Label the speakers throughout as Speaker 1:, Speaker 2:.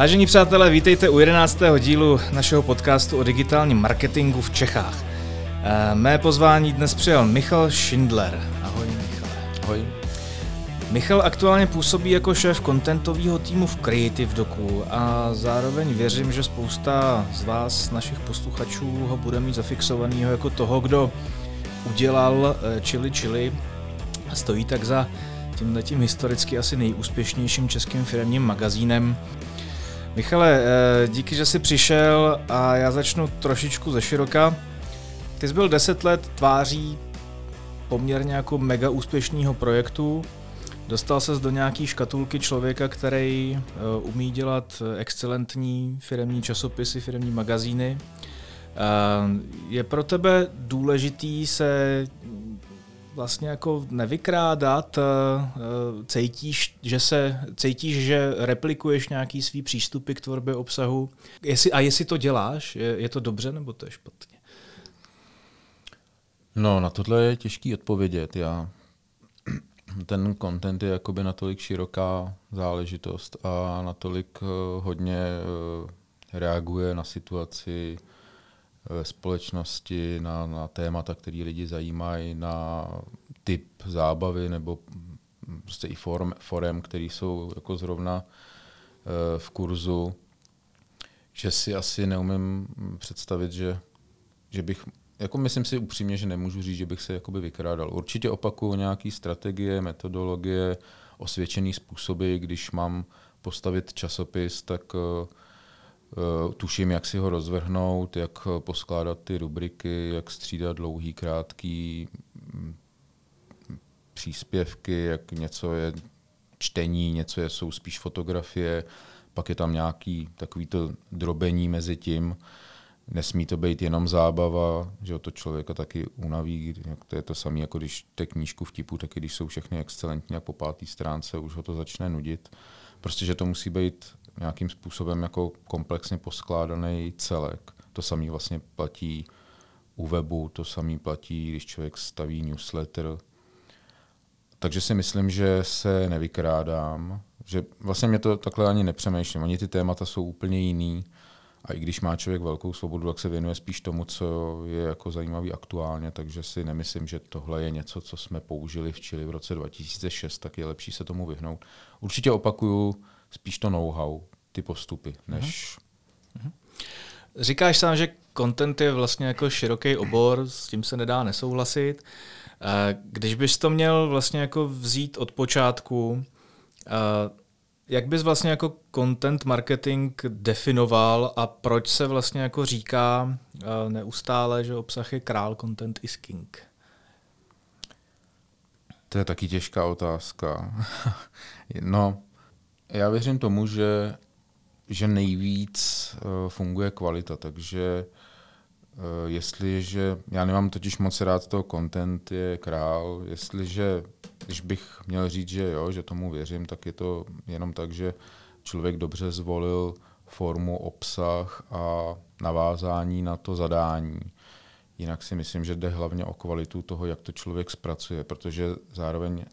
Speaker 1: Vážení přátelé, vítejte u 11. dílu našeho podcastu o digitálním marketingu v Čechách. Eh, mé pozvání dnes přijal Michal Schindler. Ahoj Michal.
Speaker 2: Ahoj.
Speaker 1: Michal aktuálně působí jako šéf kontentového týmu v Creative Doku a zároveň věřím, že spousta z vás, našich posluchačů, ho bude mít zafixovaného jako toho, kdo udělal eh, Chili Chili a stojí tak za tímhletím historicky asi nejúspěšnějším českým firmním magazínem. Michale, eh, díky, že jsi přišel a já začnu trošičku ze široka. Ty jsi byl 10 let tváří poměrně jako mega úspěšného projektu. Dostal ses do nějaký škatulky člověka, který eh, umí dělat excelentní firmní časopisy, firmní magazíny. Je pro tebe důležitý se vlastně jako nevykrádat, eh, eh, cítíš, že se, cítíš, že replikuješ nějaký svý přístupy k tvorbě obsahu. Jestli, a jestli to děláš, je, je to dobře nebo to je špatně?
Speaker 2: No, na tohle je těžký odpovědět. Já ten content je jakoby natolik široká záležitost a natolik uh, hodně reaguje na situaci, společnosti, na, na témata, které lidi zajímají, na typ zábavy nebo prostě i form, forem, které jsou jako zrovna uh, v kurzu, že si asi neumím představit, že, že bych, jako myslím si upřímně, že nemůžu říct, že bych se jakoby vykrádal. Určitě opakuju nějaké strategie, metodologie, osvědčený způsoby, když mám postavit časopis, tak uh, Eh, tuším, jak si ho rozvrhnout, jak poskládat ty rubriky, jak střídat dlouhý, krátký mm, příspěvky, jak něco je čtení, něco je, jsou spíš fotografie, pak je tam nějaký takovýto drobení mezi tím. Nesmí to být jenom zábava, že to člověka taky unaví, jak to je to samé, jako když te knížku vtipu, tak když jsou všechny excelentní a po páté stránce už ho to začne nudit. Prostě, že to musí být nějakým způsobem jako komplexně poskládaný celek. To samý vlastně platí u webu, to samý platí, když člověk staví newsletter. Takže si myslím, že se nevykrádám, že vlastně mě to takhle ani nepřemýšlím. Oni ty témata jsou úplně jiný a i když má člověk velkou svobodu, tak se věnuje spíš tomu, co je jako zajímavý aktuálně, takže si nemyslím, že tohle je něco, co jsme použili v Chile v roce 2006, tak je lepší se tomu vyhnout. Určitě opakuju, spíš to know-how, ty postupy, než...
Speaker 1: Mm-hmm. Říkáš sám, že content je vlastně jako široký obor, s tím se nedá nesouhlasit. Eh, když bys to měl vlastně jako vzít od počátku, eh, jak bys vlastně jako content marketing definoval a proč se vlastně jako říká eh, neustále, že obsah je král, content is king?
Speaker 2: To je taky těžká otázka. no, já věřím tomu, že, že nejvíc uh, funguje kvalita, takže uh, jestliže, já nemám totiž moc rád toho content je král, jestliže, když bych měl říct, že jo, že tomu věřím, tak je to jenom tak, že člověk dobře zvolil formu, obsah a navázání na to zadání. Jinak si myslím, že jde hlavně o kvalitu toho, jak to člověk zpracuje, protože zároveň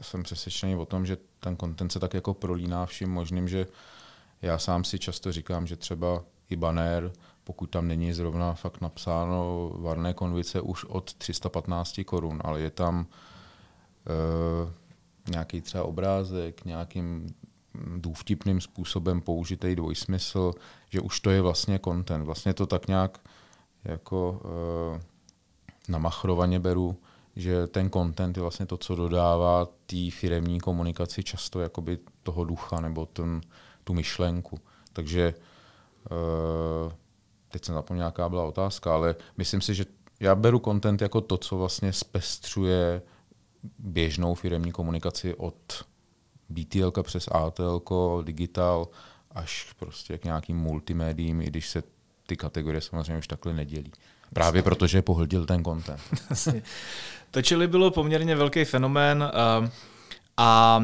Speaker 2: jsem přesvědčený o tom, že ten content se tak jako prolíná vším možným, že já sám si často říkám, že třeba i banner, pokud tam není zrovna fakt napsáno varné konvice už od 315 korun, ale je tam uh, nějaký třeba obrázek, nějakým důvtipným způsobem použitý dvojsmysl, že už to je vlastně content. Vlastně to tak nějak jako uh, namachrovaně beru, že ten content je vlastně to, co dodává té firemní komunikaci často jakoby toho ducha nebo ten, tu myšlenku. Takže uh, teď jsem zapomněl, jaká byla otázka, ale myslím si, že já beru content jako to, co vlastně zpestřuje běžnou firemní komunikaci od BTL přes ATL, digital, až prostě k nějakým multimédiím, i když se ty kategorie samozřejmě už takhle nedělí. Právě protože pohltil ten content.
Speaker 1: to čili bylo poměrně velký fenomén a, a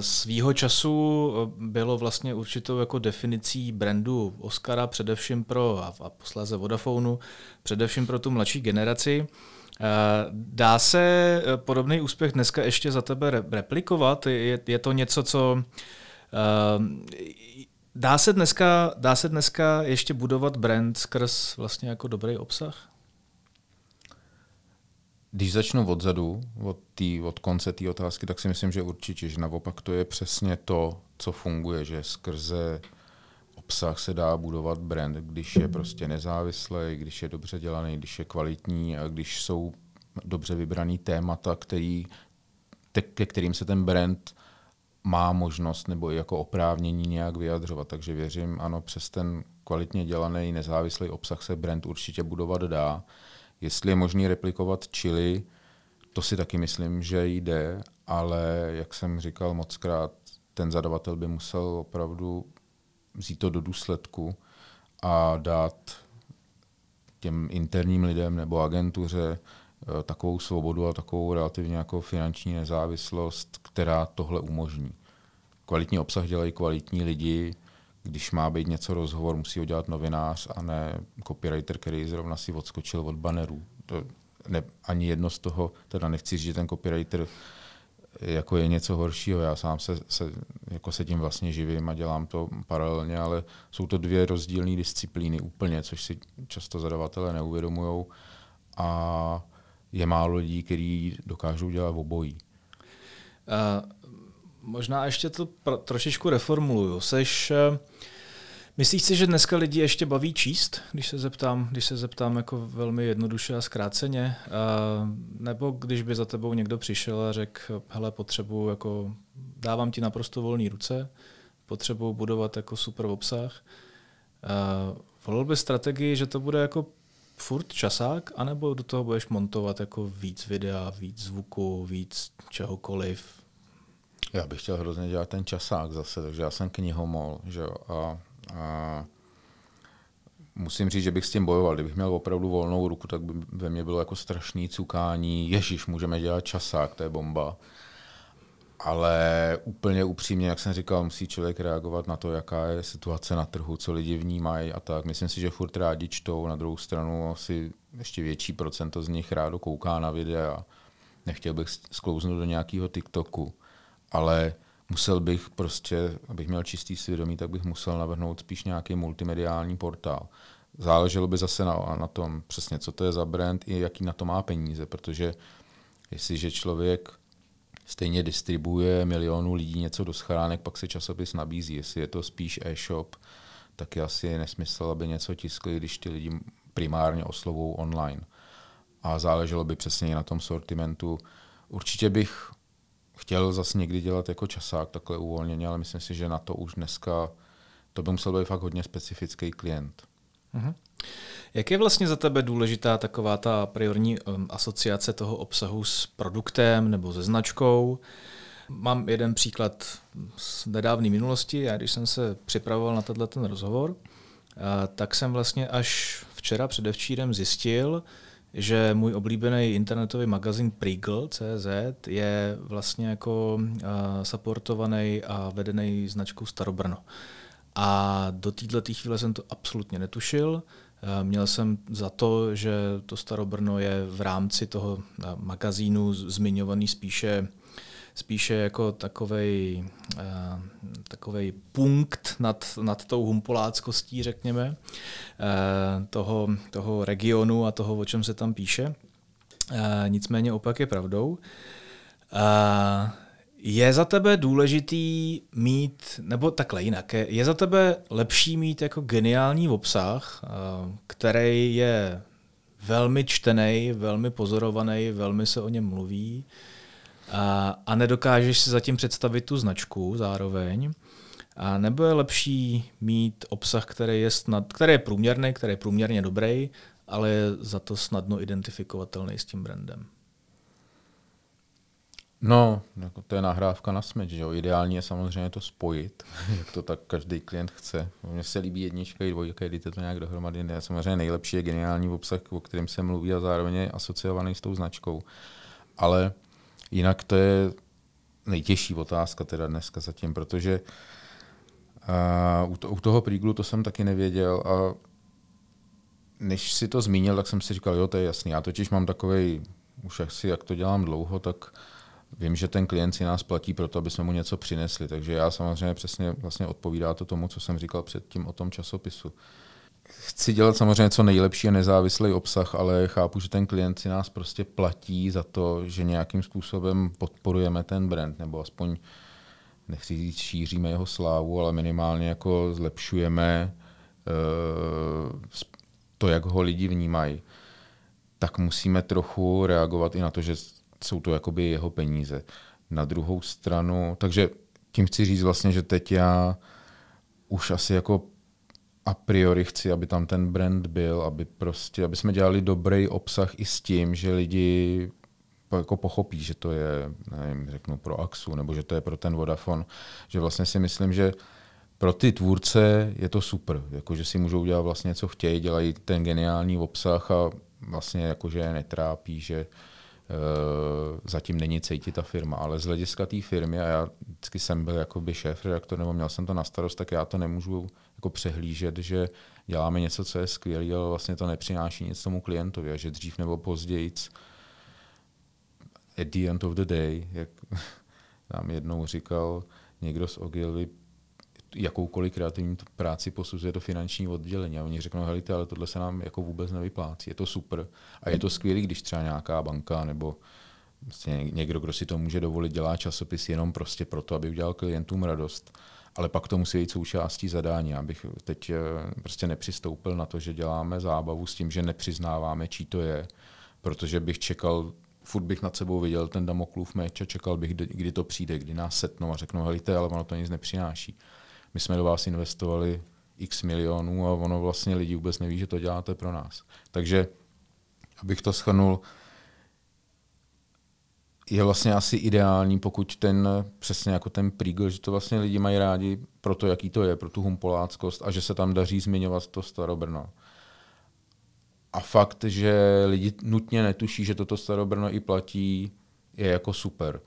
Speaker 1: svýho času bylo vlastně určitou jako definicí brandu Oscara především pro, a, a posléze Vodafonu, především pro tu mladší generaci. Dá se podobný úspěch dneska ještě za tebe replikovat? Je, je to něco, co Dá se, dneska, dá se dneska ještě budovat brand skrz vlastně jako dobrý obsah?
Speaker 2: Když začnu odzadu, od, tý, od konce té otázky, tak si myslím, že určitě, že naopak to je přesně to, co funguje, že skrze obsah se dá budovat brand, když je prostě nezávislý, když je dobře dělaný, když je kvalitní a když jsou dobře vybraný témata, který, te, ke kterým se ten brand má možnost nebo jako oprávnění nějak vyjadřovat. Takže věřím, ano, přes ten kvalitně dělaný nezávislý obsah se brand určitě budovat dá. Jestli je možný replikovat čili, to si taky myslím, že jde, ale jak jsem říkal mockrát, ten zadavatel by musel opravdu vzít to do důsledku a dát těm interním lidem nebo agentuře takovou svobodu a takovou relativně jako finanční nezávislost, která tohle umožní. Kvalitní obsah dělají kvalitní lidi, když má být něco rozhovor, musí ho dělat novinář a ne copywriter, který zrovna si odskočil od bannerů. To ne, ani jedno z toho, teda nechci říct, že ten copywriter jako je něco horšího. Já sám se, se, jako se tím vlastně živím a dělám to paralelně, ale jsou to dvě rozdílné disciplíny úplně, což si často zadavatelé neuvědomují a je málo lidí, kteří dokážou dělat obojí.
Speaker 1: Uh, možná ještě to trošičku reformuluju. Seš uh Myslíš si, že dneska lidi ještě baví číst, když se zeptám, když se zeptám jako velmi jednoduše a zkráceně? Uh, nebo když by za tebou někdo přišel a řekl, hele, potřebuji, jako, dávám ti naprosto volné ruce, potřebuji budovat jako super obsah. Volil by strategii, že to bude jako furt časák, anebo do toho budeš montovat jako víc videa, víc zvuku, víc čehokoliv?
Speaker 2: Já bych chtěl hrozně dělat ten časák zase, takže já jsem knihomol, že jo, a a musím říct, že bych s tím bojoval. Kdybych měl opravdu volnou ruku, tak by ve mně bylo jako strašný cukání. Ježíš, můžeme dělat časák, to je bomba. Ale úplně upřímně, jak jsem říkal, musí člověk reagovat na to, jaká je situace na trhu, co lidi vnímají a tak. Myslím si, že furt rádi čtou, na druhou stranu asi ještě větší procento z nich rádo kouká na videa. Nechtěl bych sklouznout do nějakého TikToku, ale musel bych prostě, abych měl čistý svědomí, tak bych musel navrhnout spíš nějaký multimediální portál. Záleželo by zase na, na tom přesně, co to je za brand i jaký na to má peníze, protože jestliže člověk stejně distribuje milionu lidí něco do schránek, pak se časopis nabízí. Jestli je to spíš e-shop, tak je asi nesmysl, aby něco tiskli, když ty lidi primárně oslovou online. A záleželo by přesně na tom sortimentu. Určitě bych chtěl zase někdy dělat jako časák takhle uvolněně, ale myslím si, že na to už dneska to by musel být fakt hodně specifický klient.
Speaker 1: Uh-huh. Jak je vlastně za tebe důležitá taková ta priorní asociace toho obsahu s produktem nebo se značkou? Mám jeden příklad z nedávné minulosti. Já když jsem se připravoval na tenhle ten rozhovor, tak jsem vlastně až včera předevčírem zjistil, že můj oblíbený internetový magazín Prigl.cz je vlastně jako uh, supportovaný a vedený značkou Starobrno. A do této chvíle jsem to absolutně netušil. Uh, měl jsem za to, že to Starobrno je v rámci toho uh, magazínu zmiňovaný spíše spíše jako takovej, uh, takovej punkt nad, nad tou humpoláckostí, řekněme, toho, toho regionu a toho, o čem se tam píše. Nicméně opak je pravdou. Je za tebe důležitý mít, nebo takhle jinak, je za tebe lepší mít jako geniální obsah, který je velmi čtený, velmi pozorovaný, velmi se o něm mluví, a, a nedokážeš si zatím představit tu značku zároveň, a nebo je lepší mít obsah, který je, snad, který je průměrný, který je průměrně dobrý, ale je za to snadno identifikovatelný s tím brandem?
Speaker 2: No, jako to je nahrávka na smeč, že jo? Ideální je samozřejmě to spojit, jak to tak každý klient chce. Mně se líbí jednička i dvojka, když to nějak dohromady. Je samozřejmě nejlepší je geniální obsah, o kterém se mluví a zároveň je asociovaný s tou značkou. Ale Jinak to je nejtěžší otázka teda dneska zatím, protože uh, u, to, u toho príglu to jsem taky nevěděl a než si to zmínil, tak jsem si říkal, jo, to je jasný. Já totiž mám takový, už asi jak to dělám dlouho, tak vím, že ten klient si nás platí proto, aby jsme mu něco přinesli, takže já samozřejmě přesně vlastně odpovídá to tomu, co jsem říkal předtím o tom časopisu. Chci dělat samozřejmě co nejlepší a nezávislý obsah, ale chápu, že ten klient si nás prostě platí za to, že nějakým způsobem podporujeme ten brand, nebo aspoň nechci říct, šíříme jeho slávu, ale minimálně jako zlepšujeme uh, to, jak ho lidi vnímají, tak musíme trochu reagovat i na to, že jsou to jakoby jeho peníze. Na druhou stranu, takže tím chci říct vlastně, že teď já už asi jako a priori chci, aby tam ten brand byl, aby prostě, aby jsme dělali dobrý obsah i s tím, že lidi jako pochopí, že to je, nevím, řeknu pro Axu, nebo že to je pro ten Vodafone, že vlastně si myslím, že pro ty tvůrce je to super, jako že si můžou dělat vlastně, co chtějí, dělají ten geniální obsah a vlastně jakože netrápí, že uh, zatím není cítit ta firma, ale z hlediska té firmy, a já vždycky jsem byl jakoby šéf redaktor, nebo měl jsem to na starost, tak já to nemůžu jako přehlížet, že děláme něco, co je skvělé, ale vlastně to nepřináší nic tomu klientovi a že dřív nebo později at the end of the day, jak nám jednou říkal někdo z Ogilvy, jakoukoliv kreativní práci posuzuje to finanční oddělení. A oni řeknou, helejte, ale tohle se nám jako vůbec nevyplácí. Je to super. A je to skvělé, když třeba nějaká banka nebo vlastně někdo, kdo si to může dovolit, dělá časopis jenom prostě proto, aby udělal klientům radost. Ale pak to musí být součástí zadání. Abych teď eh, prostě nepřistoupil na to, že děláme zábavu s tím, že nepřiznáváme, čí to je, protože bych čekal furt bych nad sebou viděl ten Damoklův meč a čekal bych, kdy, to přijde, kdy nás setnou a řeknou, helejte, ale ono to nic nepřináší my jsme do vás investovali x milionů a ono vlastně lidi vůbec neví, že to děláte pro nás. Takže, abych to schrnul, je vlastně asi ideální, pokud ten, přesně jako ten Prígl, že to vlastně lidi mají rádi pro to, jaký to je, pro tu humpoláckost a že se tam daří zmiňovat to Starobrno. A fakt, že lidi nutně netuší, že toto Starobrno i platí, je jako super.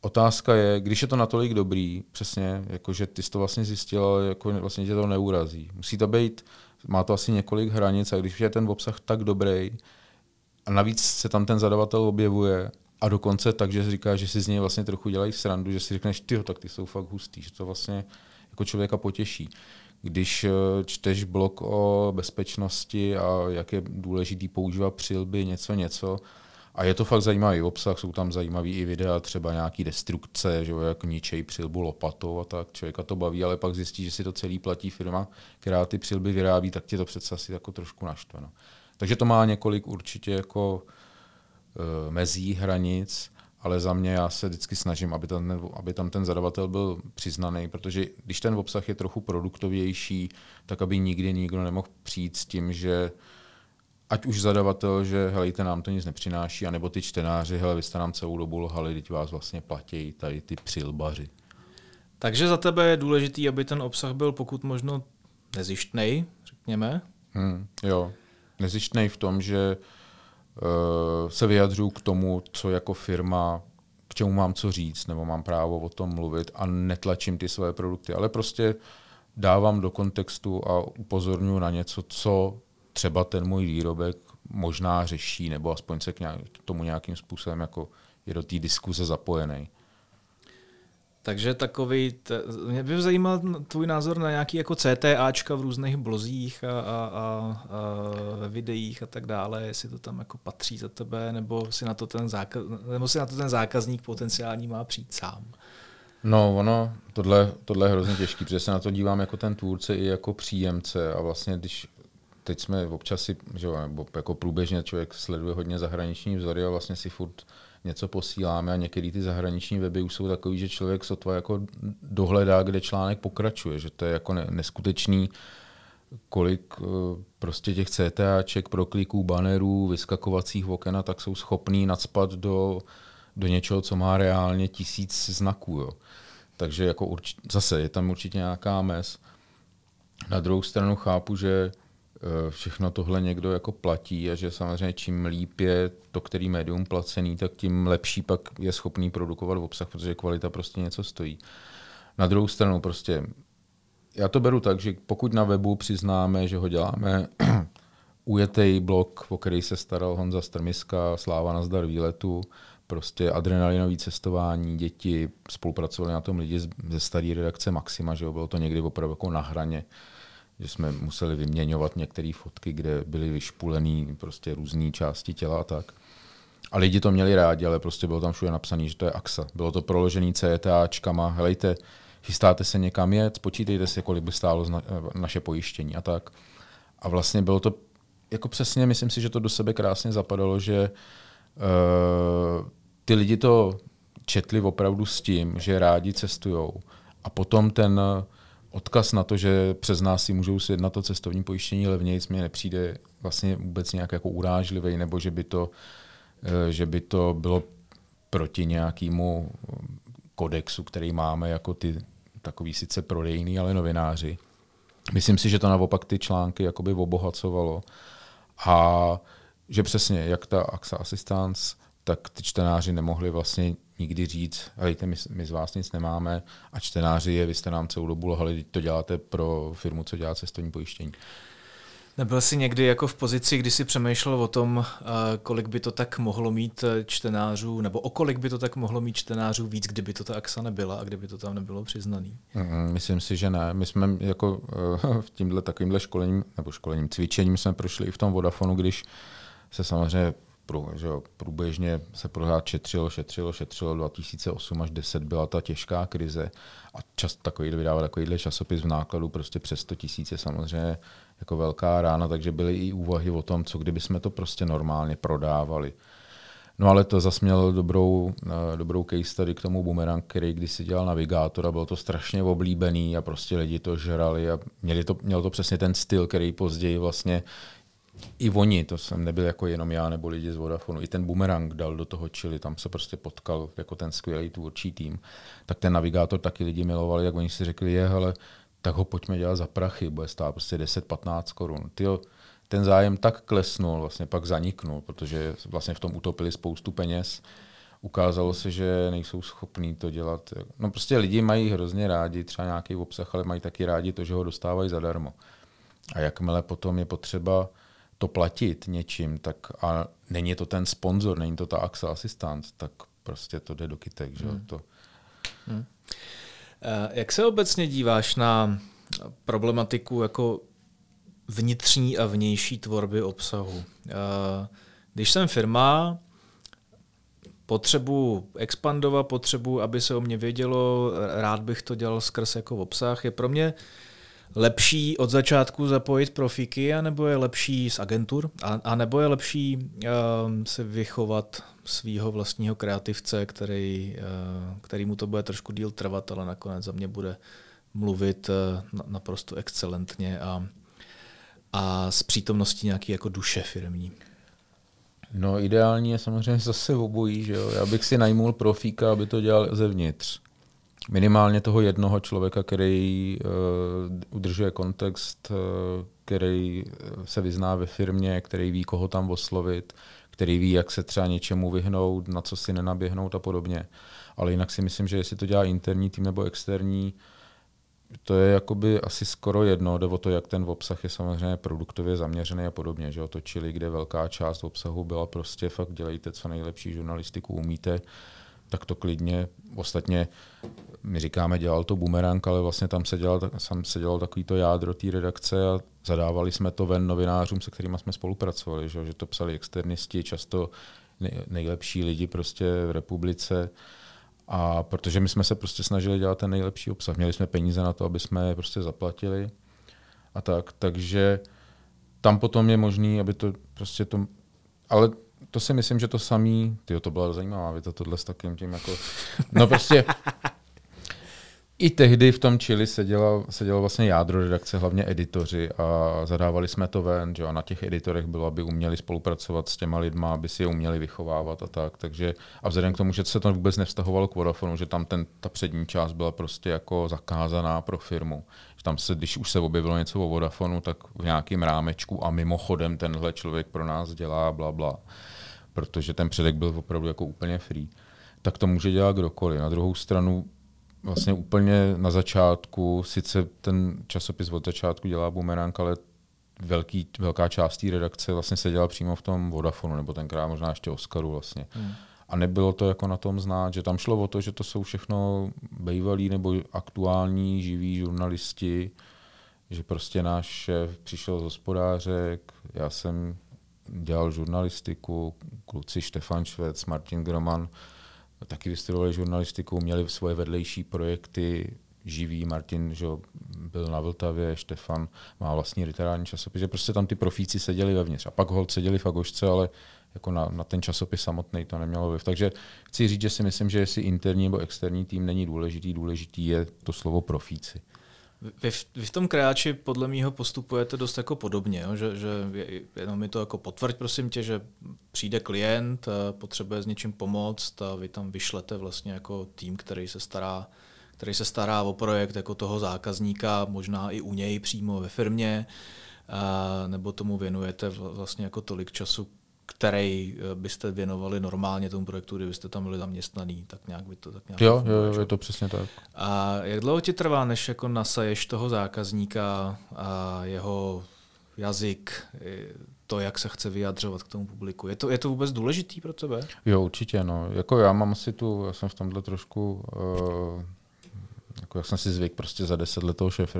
Speaker 2: Otázka je, když je to natolik dobrý, přesně, jako že ty jsi to vlastně zjistil, ale jako vlastně tě to neurazí. Musí to být, má to asi několik hranic a když je ten obsah tak dobrý a navíc se tam ten zadavatel objevuje a dokonce tak, že říká, že si z něj vlastně trochu dělají srandu, že si řekneš, ty tak ty jsou fakt hustý, že to vlastně jako člověka potěší. Když eh, čteš blog o bezpečnosti a jak je důležitý používat přilby, něco, něco, a je to fakt zajímavý obsah, jsou tam zajímavý i videa, třeba nějaký destrukce, že jo, jak ničej přilbu lopatou a tak, člověka to baví, ale pak zjistí, že si to celý platí firma, která ty přilby vyrábí, tak tě to přece asi jako trošku naštve. No. Takže to má několik určitě jako e, mezí, hranic, ale za mě já se vždycky snažím, aby tam, aby tam ten zadavatel byl přiznaný, protože když ten obsah je trochu produktovější, tak aby nikdy nikdo nemohl přijít s tím, že ať už zadavatel, že helejte, nám to nic nepřináší, anebo ty čtenáři, hele, vy jste nám celou dobu lhali, teď vás vlastně platí tady ty přilbaři.
Speaker 1: Takže za tebe je důležitý, aby ten obsah byl pokud možno nezištnej, řekněme.
Speaker 2: Hmm, jo, nezištnej v tom, že uh, se vyjadřuju k tomu, co jako firma, k čemu mám co říct, nebo mám právo o tom mluvit a netlačím ty své produkty, ale prostě dávám do kontextu a upozorňuji na něco, co třeba ten můj výrobek možná řeší, nebo aspoň se k, nějak, k tomu nějakým způsobem jako je do té diskuze zapojený.
Speaker 1: Takže takový, t- mě by zajímal tvůj názor na nějaký jako CTAčka v různých blozích a, a, a, a videích a tak dále, jestli to tam jako patří za tebe, nebo si na to ten, zákaz, nebo si na to ten zákazník potenciální má přijít sám.
Speaker 2: No, ono, tohle, tohle je hrozně těžký, protože se na to dívám jako ten tvůrce i jako příjemce a vlastně, když teď jsme občas si, že, nebo jako průběžně člověk sleduje hodně zahraniční vzory a vlastně si furt něco posíláme a některé ty zahraniční weby už jsou takový, že člověk sotva jako dohledá, kde článek pokračuje, že to je jako neskutečný, kolik eh, prostě těch CTAček, prokliků, bannerů, vyskakovacích oken a tak jsou schopný nadspat do, do něčeho, co má reálně tisíc znaků. Jo. Takže jako urč, zase je tam určitě nějaká mez. Na druhou stranu chápu, že všechno tohle někdo jako platí a že samozřejmě čím líp je to, který médium placený, tak tím lepší pak je schopný produkovat obsah, protože kvalita prostě něco stojí. Na druhou stranu prostě já to beru tak, že pokud na webu přiznáme, že ho děláme ujetý blok, o který se staral Honza Strmiska, Sláva na zdar výletu, prostě adrenalinové cestování, děti, spolupracovali na tom lidi ze staré redakce Maxima, že jo, bylo to někdy opravdu jako na hraně, že jsme museli vyměňovat některé fotky, kde byly vyšpulené prostě různé části těla a tak. A lidi to měli rádi, ale prostě bylo tam všude napsané, že to je AXA. Bylo to proložený CETAčkama, helejte, chystáte se někam jet, spočítejte si, kolik by stálo naše pojištění a tak. A vlastně bylo to, jako přesně, myslím si, že to do sebe krásně zapadalo, že uh, ty lidi to četli opravdu s tím, že rádi cestujou. A potom ten odkaz na to, že přes nás si můžou sjednat to cestovní pojištění levněji, mi nepřijde vlastně vůbec nějak jako urážlivý, nebo že by to, eh, že by to bylo proti nějakému kodexu, který máme jako ty takový sice prodejný, ale novináři. Myslím si, že to naopak ty články jakoby obohacovalo a že přesně, jak ta AXA Assistance, tak ty čtenáři nemohli vlastně nikdy říct, hejte, my, my z vás nic nemáme a čtenáři je, vy jste nám celou dobu lhali, to děláte pro firmu, co dělá cestovní pojištění.
Speaker 1: Nebyl jsi někdy jako v pozici, kdy jsi přemýšlel o tom, eh, kolik by to tak mohlo mít eh, čtenářů, nebo o kolik by to tak mohlo mít čtenářů víc, kdyby to ta AXA nebyla a kdyby to tam nebylo přiznaný?
Speaker 2: Myslím si, že ne. My jsme jako eh, v tímhle takovýmhle školením, nebo školením, cvičením jsme prošli i v tom Vodafonu, když se samozřejmě že jo, průběžně se pořád šetřilo, šetřilo, šetřilo, 2008 až 10 byla ta těžká krize a čas takový vydával takovýhle časopis v nákladu prostě přes 100 tisíc je samozřejmě jako velká rána, takže byly i úvahy o tom, co kdyby jsme to prostě normálně prodávali. No ale to zase měl dobrou, eh, dobrou case tady k tomu Boomerang, který když si dělal navigátor a bylo to strašně oblíbený a prostě lidi to žrali a měli to, měl to přesně ten styl, který později vlastně i oni, to jsem nebyl jako jenom já nebo lidi z Vodafonu, i ten Boomerang dal do toho čili, tam se prostě potkal jako ten skvělý tvůrčí tým, tak ten navigátor taky lidi milovali, jak oni si řekli, je, ale tak ho pojďme dělat za prachy, bude stát prostě 10-15 korun. Tyjo, ten zájem tak klesnul, vlastně pak zaniknul, protože vlastně v tom utopili spoustu peněz. Ukázalo se, že nejsou schopní to dělat. No prostě lidi mají hrozně rádi třeba nějaký obsah, ale mají taky rádi to, že ho dostávají zadarmo. A jakmile potom je potřeba to platit něčím, tak a není to ten sponzor, není to ta AXA Assistant, tak prostě to jde do kytek. Že? Hmm. To. Hmm.
Speaker 1: Eh, jak se obecně díváš na problematiku jako vnitřní a vnější tvorby obsahu? Eh, když jsem firma, potřebu expandovat, potřebu, aby se o mě vědělo, rád bych to dělal skrz jako obsah, je pro mě lepší od začátku zapojit profíky, anebo je lepší z agentur, a, a nebo je lepší um, se vychovat svého vlastního kreativce, který, uh, který mu to bude trošku díl trvat, ale nakonec za mě bude mluvit uh, naprosto excelentně a, a s přítomností nějaký jako duše firmní.
Speaker 2: No ideální je samozřejmě zase obojí, že jo? Já bych si najmul profíka, aby to dělal zevnitř minimálně toho jednoho člověka, který uh, udržuje kontext, uh, který se vyzná ve firmě, který ví, koho tam oslovit, který ví, jak se třeba něčemu vyhnout, na co si nenaběhnout a podobně. Ale jinak si myslím, že jestli to dělá interní tým nebo externí, to je jakoby asi skoro jedno, jde o to, jak ten obsah je samozřejmě produktově zaměřený a podobně. Že Otočili, kde velká část obsahu byla prostě fakt dělejte, co nejlepší žurnalistiku umíte, tak to klidně. Ostatně my říkáme, dělal to bumerang, ale vlastně tam se dělal, sam se dělal takový to jádro té redakce a zadávali jsme to ven novinářům, se kterými jsme spolupracovali, že, že to psali externisti, často nejlepší lidi prostě v republice. A protože my jsme se prostě snažili dělat ten nejlepší obsah. Měli jsme peníze na to, aby jsme je prostě zaplatili a tak. Takže tam potom je možný, aby to prostě to... Ale to si myslím, že to samý, tyjo, to byla zajímavá věta, tohle s takým tím jako, no prostě i tehdy v tom Chile sedělo, sedělo vlastně jádro redakce, hlavně editoři a zadávali jsme to ven, že a na těch editorech bylo, aby uměli spolupracovat s těma lidma, aby si je uměli vychovávat a tak. Takže a vzhledem k tomu, že se to vůbec nevztahovalo k Vodafonu, že tam ten, ta přední část byla prostě jako zakázaná pro firmu. Že tam se, když už se objevilo něco o Vodafonu, tak v nějakém rámečku a mimochodem tenhle člověk pro nás dělá bla, bla protože ten předek byl opravdu jako úplně free, tak to může dělat kdokoliv. Na druhou stranu vlastně úplně na začátku, sice ten časopis od začátku dělá Boomerang, ale velký, velká část té redakce vlastně se dělá přímo v tom Vodafonu, nebo tenkrát možná ještě Oscaru vlastně. Hmm. a nebylo to jako na tom znát, že tam šlo o to, že to jsou všechno bývalí nebo aktuální živí žurnalisti, že prostě náš šéf přišel z hospodářek, já jsem dělal žurnalistiku, kluci Štefan Švec, Martin Groman, taky vystudovali žurnalistiku, měli svoje vedlejší projekty, živý, Martin že byl na Vltavě, Štefan má vlastní literární časopis, že prostě tam ty profíci seděli vevnitř. A pak hold seděli v Agošce, ale jako na, na ten časopis samotný to nemělo vliv. Takže chci říct, že si myslím, že jestli interní nebo externí tým není důležitý, důležitý je to slovo profíci.
Speaker 1: Vy v, vy v tom kreáči podle mého postupujete dost jako podobně, jo? že, že jenom mi to jako potvrď prosím tě, že přijde klient, potřebuje s něčím pomoct a vy tam vyšlete vlastně jako tým, který se stará který se stará o projekt jako toho zákazníka, možná i u něj přímo ve firmě, nebo tomu věnujete vlastně jako tolik času, který eh, byste věnovali normálně tomu projektu, kdybyste tam byli zaměstnaný, tak nějak by to tak nějak
Speaker 2: Jo, jo, je to přesně tak.
Speaker 1: A jak dlouho ti trvá, než jako nasaješ toho zákazníka a jeho jazyk, to, jak se chce vyjadřovat k tomu publiku. Je to, je to vůbec důležitý pro tebe?
Speaker 2: Jo, určitě. No. Jako já mám asi tu, já jsem v tomhle trošku, uh, jako jak jsem si zvyk prostě za deset let toho šéf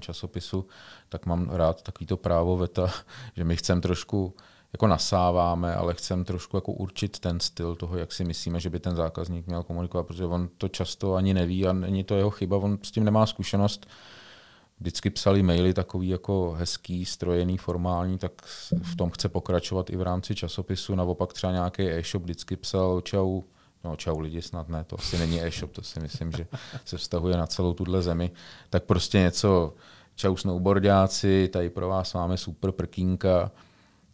Speaker 2: časopisu, tak mám rád takovýto právo veta, že my chceme trošku jako nasáváme, ale chceme trošku jako určit ten styl toho, jak si myslíme, že by ten zákazník měl komunikovat, protože on to často ani neví a není to jeho chyba, on s tím nemá zkušenost. Vždycky psali maily takový jako hezký, strojený, formální, tak v tom chce pokračovat i v rámci časopisu. Naopak třeba nějaký e-shop vždycky psal čau, no čau lidi snad ne, to asi není e-shop, to si myslím, že se vztahuje na celou tuhle zemi. Tak prostě něco, čau snowboardáci, tady pro vás máme super prkínka,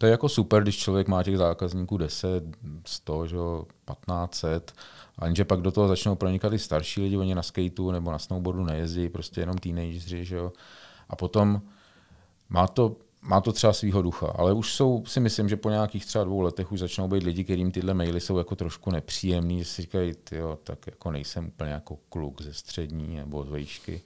Speaker 2: to je jako super, když člověk má těch zákazníků 10, 100, že 1500, a jenže pak do toho začnou pronikat i starší lidi, oni na skateu nebo na snowboardu nejezdí, prostě jenom teenageři, že jo. A potom má to, má to třeba svýho ducha, ale už jsou, si myslím, že po nějakých třeba dvou letech už začnou být lidi, kterým tyhle maily jsou jako trošku nepříjemný, že si říkají, jo, tak jako nejsem úplně jako kluk ze střední nebo z vejšky.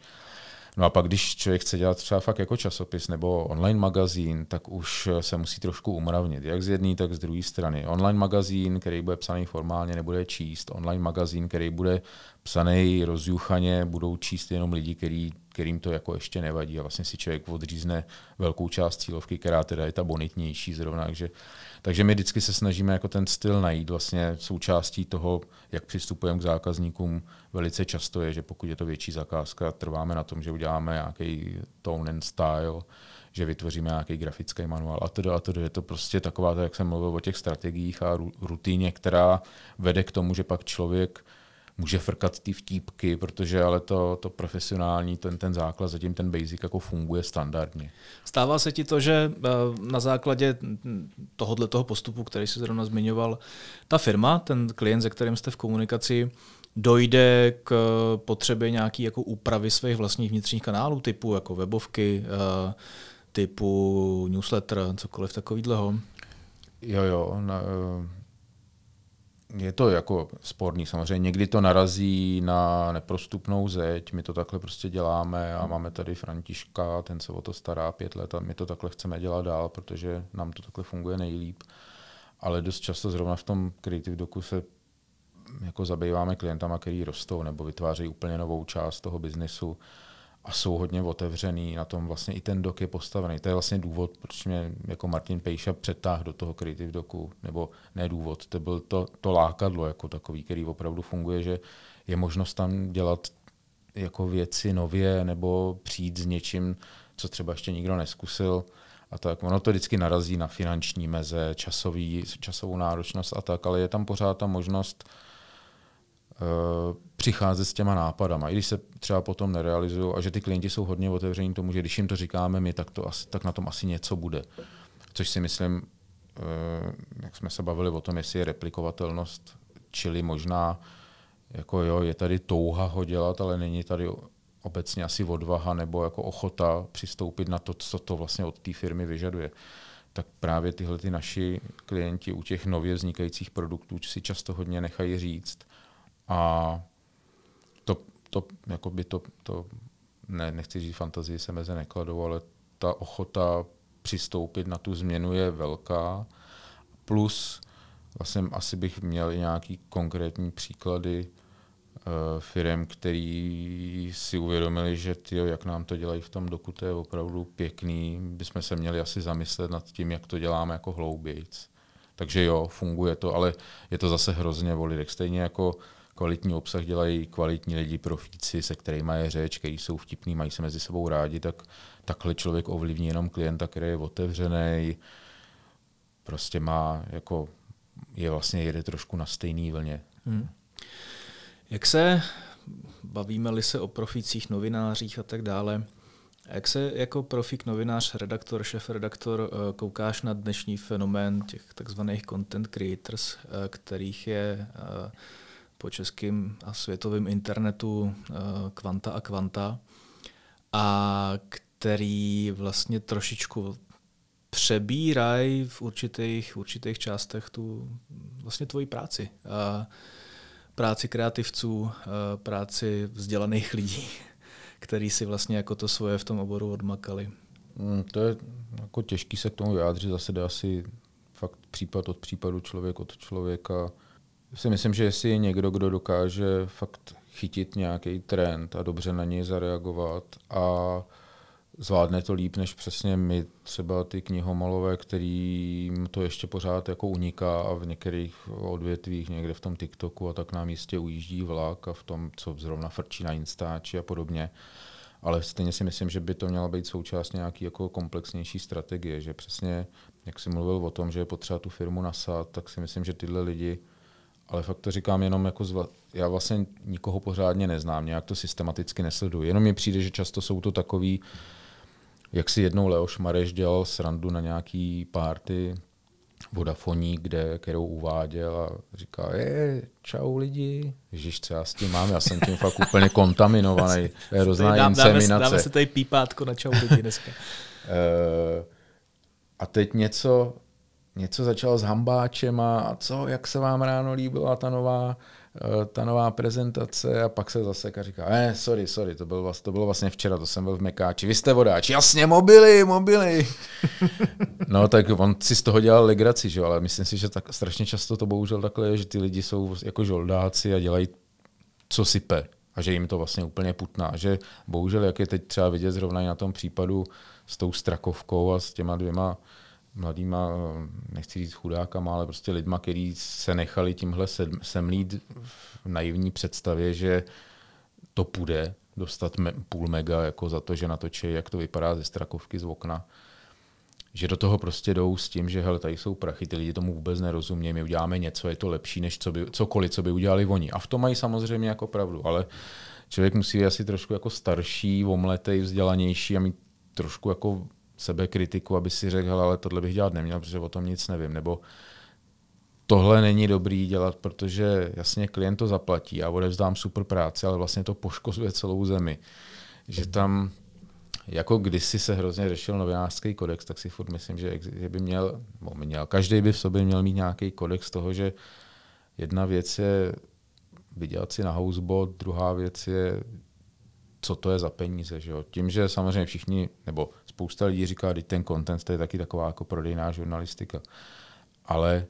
Speaker 2: No a pak, když člověk chce dělat třeba fakt jako časopis nebo online magazín, tak už se musí trošku umravnit, jak z jedné, tak z druhé strany. Online magazín, který bude psaný formálně, nebude číst. Online magazín, který bude psaný rozjuchaně, budou číst jenom lidi, který, kterým to jako ještě nevadí. A vlastně si člověk odřízne velkou část cílovky, která teda je ta bonitnější zrovna. Takže takže my vždycky se snažíme jako ten styl najít. Vlastně součástí toho, jak přistupujeme k zákazníkům, velice často je, že pokud je to větší zakázka, trváme na tom, že uděláme nějaký tone and style, že vytvoříme nějaký grafický manuál a to a to Je to prostě taková, jak jsem mluvil o těch strategiích a rutině, která vede k tomu, že pak člověk může frkat ty vtípky, protože ale to, to profesionální, ten, ten základ, zatím ten basic jako funguje standardně.
Speaker 1: Stává se ti to, že eh, na základě tohohle toho postupu, který jsi zrovna zmiňoval, ta firma, ten klient, se kterým jste v komunikaci, dojde k potřebě nějaký jako úpravy svých vlastních vnitřních kanálů, typu jako webovky, eh, typu newsletter, cokoliv takového?
Speaker 2: Jo, jo. Na, je to jako sporný samozřejmě. Někdy to narazí na neprostupnou zeď, my to takhle prostě děláme a máme tady Františka, ten se o to stará pět let a my to takhle chceme dělat dál, protože nám to takhle funguje nejlíp. Ale dost často zrovna v tom Creative Doku se jako zabýváme klientama, který rostou nebo vytvářejí úplně novou část toho biznesu a jsou hodně otevřený, na tom vlastně i ten dok je postavený. To je vlastně důvod, proč mě jako Martin Pejša přetáhl do toho Creative Doku, nebo ne důvod, to byl to, to lákadlo jako takový, který opravdu funguje, že je možnost tam dělat jako věci nově nebo přijít s něčím, co třeba ještě nikdo neskusil a tak. Ono to vždycky narazí na finanční meze, časový, časovou náročnost a tak, ale je tam pořád ta možnost uh, přicházet s těma nápadama, i když se třeba potom nerealizují a že ty klienti jsou hodně otevření tomu, že když jim to říkáme my, tak, to asi, tak na tom asi něco bude. Což si myslím, eh, jak jsme se bavili o tom, jestli je replikovatelnost, čili možná jako jo, je tady touha ho dělat, ale není tady obecně asi odvaha nebo jako ochota přistoupit na to, co to vlastně od té firmy vyžaduje. Tak právě tyhle ty naši klienti u těch nově vznikajících produktů si často hodně nechají říct. A to, jako by to, to ne, nechci říct fantazii se meze nekladou, ale ta ochota přistoupit na tu změnu je velká. Plus vlastně asi bych měl nějaký konkrétní příklady uh, firm, který si uvědomili, že tyjo, jak nám to dělají v tom doku, to je opravdu pěkný. Bychom se měli asi zamyslet nad tím, jak to děláme jako hloubějc. Takže jo, funguje to, ale je to zase hrozně lidech. Stejně jako kvalitní obsah dělají kvalitní lidi, profíci, se kterými je řeč, kteří jsou vtipní, mají se mezi sebou rádi, tak takhle člověk ovlivní jenom klienta, který je otevřený, prostě má jako je vlastně jede trošku na stejný vlně. Hmm.
Speaker 1: Jak se, bavíme-li se o profících, novinářích a tak dále, jak se jako profík, novinář, redaktor, šef-redaktor eh, koukáš na dnešní fenomén těch takzvaných content creators, eh, kterých je eh, po českém a světovém internetu kvanta a kvanta a který vlastně trošičku přebírají v určitých, v určitých částech tu vlastně tvoji práci. A práci kreativců, práci vzdělaných lidí, který si vlastně jako to svoje v tom oboru odmakali.
Speaker 2: Mm, to je jako těžký se k tomu vyjádřit, zase jde asi fakt případ od případu, člověk od člověka. Si myslím, že jestli je někdo, kdo dokáže fakt chytit nějaký trend a dobře na něj zareagovat a zvládne to líp než přesně my, třeba ty knihomalové, kterým to ještě pořád jako uniká a v některých odvětvích, někde v tom TikToku a tak nám jistě ujíždí vlak a v tom, co zrovna frčí na Instači a podobně. Ale stejně si myslím, že by to měla být součást nějaký jako komplexnější strategie, že přesně, jak jsi mluvil o tom, že je potřeba tu firmu nasát, tak si myslím, že tyhle lidi ale fakt to říkám jenom jako zva... já vlastně nikoho pořádně neznám, nějak to systematicky nesleduji. Jenom mi přijde, že často jsou to takový jak si jednou Leoš Mareš dělal srandu na nějaký párty Vodafoní, kde, kterou uváděl a říká, je, čau lidi, Ježiš, co já s tím mám, já jsem tím fakt úplně kontaminovaný, hrozná
Speaker 1: dáme, inseminace. Dáme, dáme se tady pípátko na čau lidi dneska.
Speaker 2: Eh, a teď něco, něco začal s hambáčem a co, jak se vám ráno líbila ta nová Eh, ta nová prezentace a pak se zase říká, eh, sorry, sorry, to bylo, to bylo vlastně včera, to jsem byl v Mekáči, vy jste vodáč, jasně, mobily, mobily. no tak on si z toho dělal legraci, že? ale myslím si, že tak strašně často to bohužel takhle je, že ty lidi jsou jako žoldáci a dělají, co sype a že jim to vlastně úplně putná. Že bohužel, jak je teď třeba vidět zrovna i na tom případu s tou Strakovkou a s těma dvěma mladýma, nechci říct chudákama, ale prostě lidma, kteří se nechali tímhle semlít v naivní představě, že to půjde dostat me, půl mega jako za to, že natočí, jak to vypadá ze strakovky z okna. Že do toho prostě jdou s tím, že hele, tady jsou prachy, ty lidi tomu vůbec nerozumějí, my uděláme něco, je to lepší než co by, cokoliv, co by udělali oni. A v tom mají samozřejmě jako pravdu, ale člověk musí být asi trošku jako starší, omletej, vzdělanější a mít trošku jako sebekritiku, aby si řekl, ale tohle bych dělat neměl, protože o tom nic nevím. Nebo tohle není dobrý dělat, protože jasně klient to zaplatí, já odevzdám super práci, ale vlastně to poškozuje celou zemi. Že tam, jako kdysi se hrozně řešil novinářský kodex, tak si furt myslím, že, že by měl, měl, každý by v sobě měl mít nějaký kodex toho, že jedna věc je vydělat si na housebot, druhá věc je co to je za peníze. Že jo? Tím, že samozřejmě všichni, nebo spousta lidí říká, že ten content to je taky taková jako prodejná žurnalistika. Ale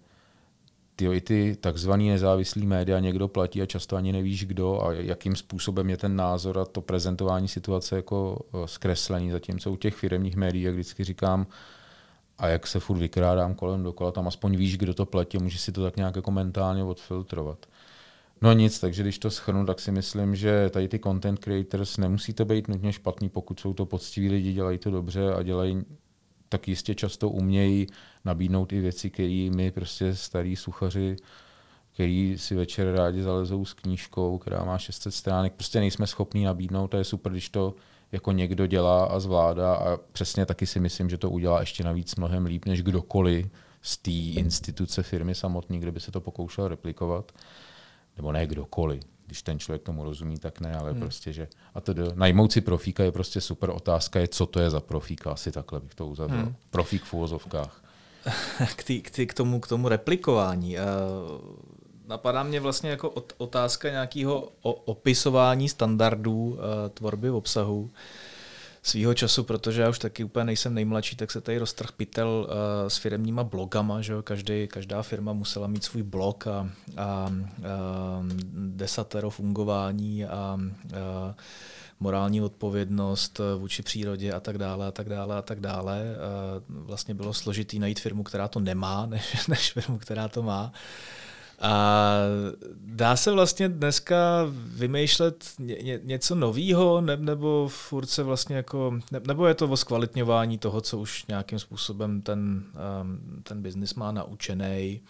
Speaker 2: ty, i ty takzvaný nezávislý média někdo platí a často ani nevíš kdo a jakým způsobem je ten názor a to prezentování situace jako eh, zkreslení. Zatímco u těch firmních médií, jak vždycky říkám, a jak se furt vykrádám kolem dokola, tam aspoň víš, kdo to platí a můžeš si to tak nějak jako mentálně odfiltrovat. No nic, takže když to schrnu, tak si myslím, že tady ty content creators nemusí to být nutně špatný, pokud jsou to poctiví lidi, dělají to dobře a dělají tak jistě často umějí nabídnout i věci, které my prostě starí suchaři, který si večer rádi zalezou s knížkou, která má 600 stránek, prostě nejsme schopní nabídnout a je super, když to jako někdo dělá a zvládá a přesně taky si myslím, že to udělá ještě navíc mnohem líp než kdokoliv z té instituce firmy samotný, kde by se to pokoušel replikovat nebo ne kdokoliv. Když ten člověk tomu rozumí, tak ne, ale hmm. prostě, že a to najmout si profíka je prostě super. Otázka je, co to je za profíka, asi takhle bych to uzavřel. Hmm. Profík v úvozovkách.
Speaker 1: k, tý, k, tý, k, tomu, k tomu replikování. Uh, napadá mě vlastně jako otázka nějakého opisování standardů uh, tvorby v obsahu. Svýho času, protože já už taky úplně nejsem nejmladší, tak se tady roztrh pytel uh, s firmníma blogama, že jo? Každý, každá firma musela mít svůj blog a, a, a desatero fungování a, a morální odpovědnost vůči přírodě a tak dále a tak dále a tak dále. Vlastně bylo složitý najít firmu, která to nemá, než, než firmu, která to má. A dá se vlastně dneska vymýšlet ně, něco nového, ne, nebo furt se vlastně jako, ne, nebo je to o zkvalitňování toho, co už nějakým způsobem ten, um, ten biznis má naučený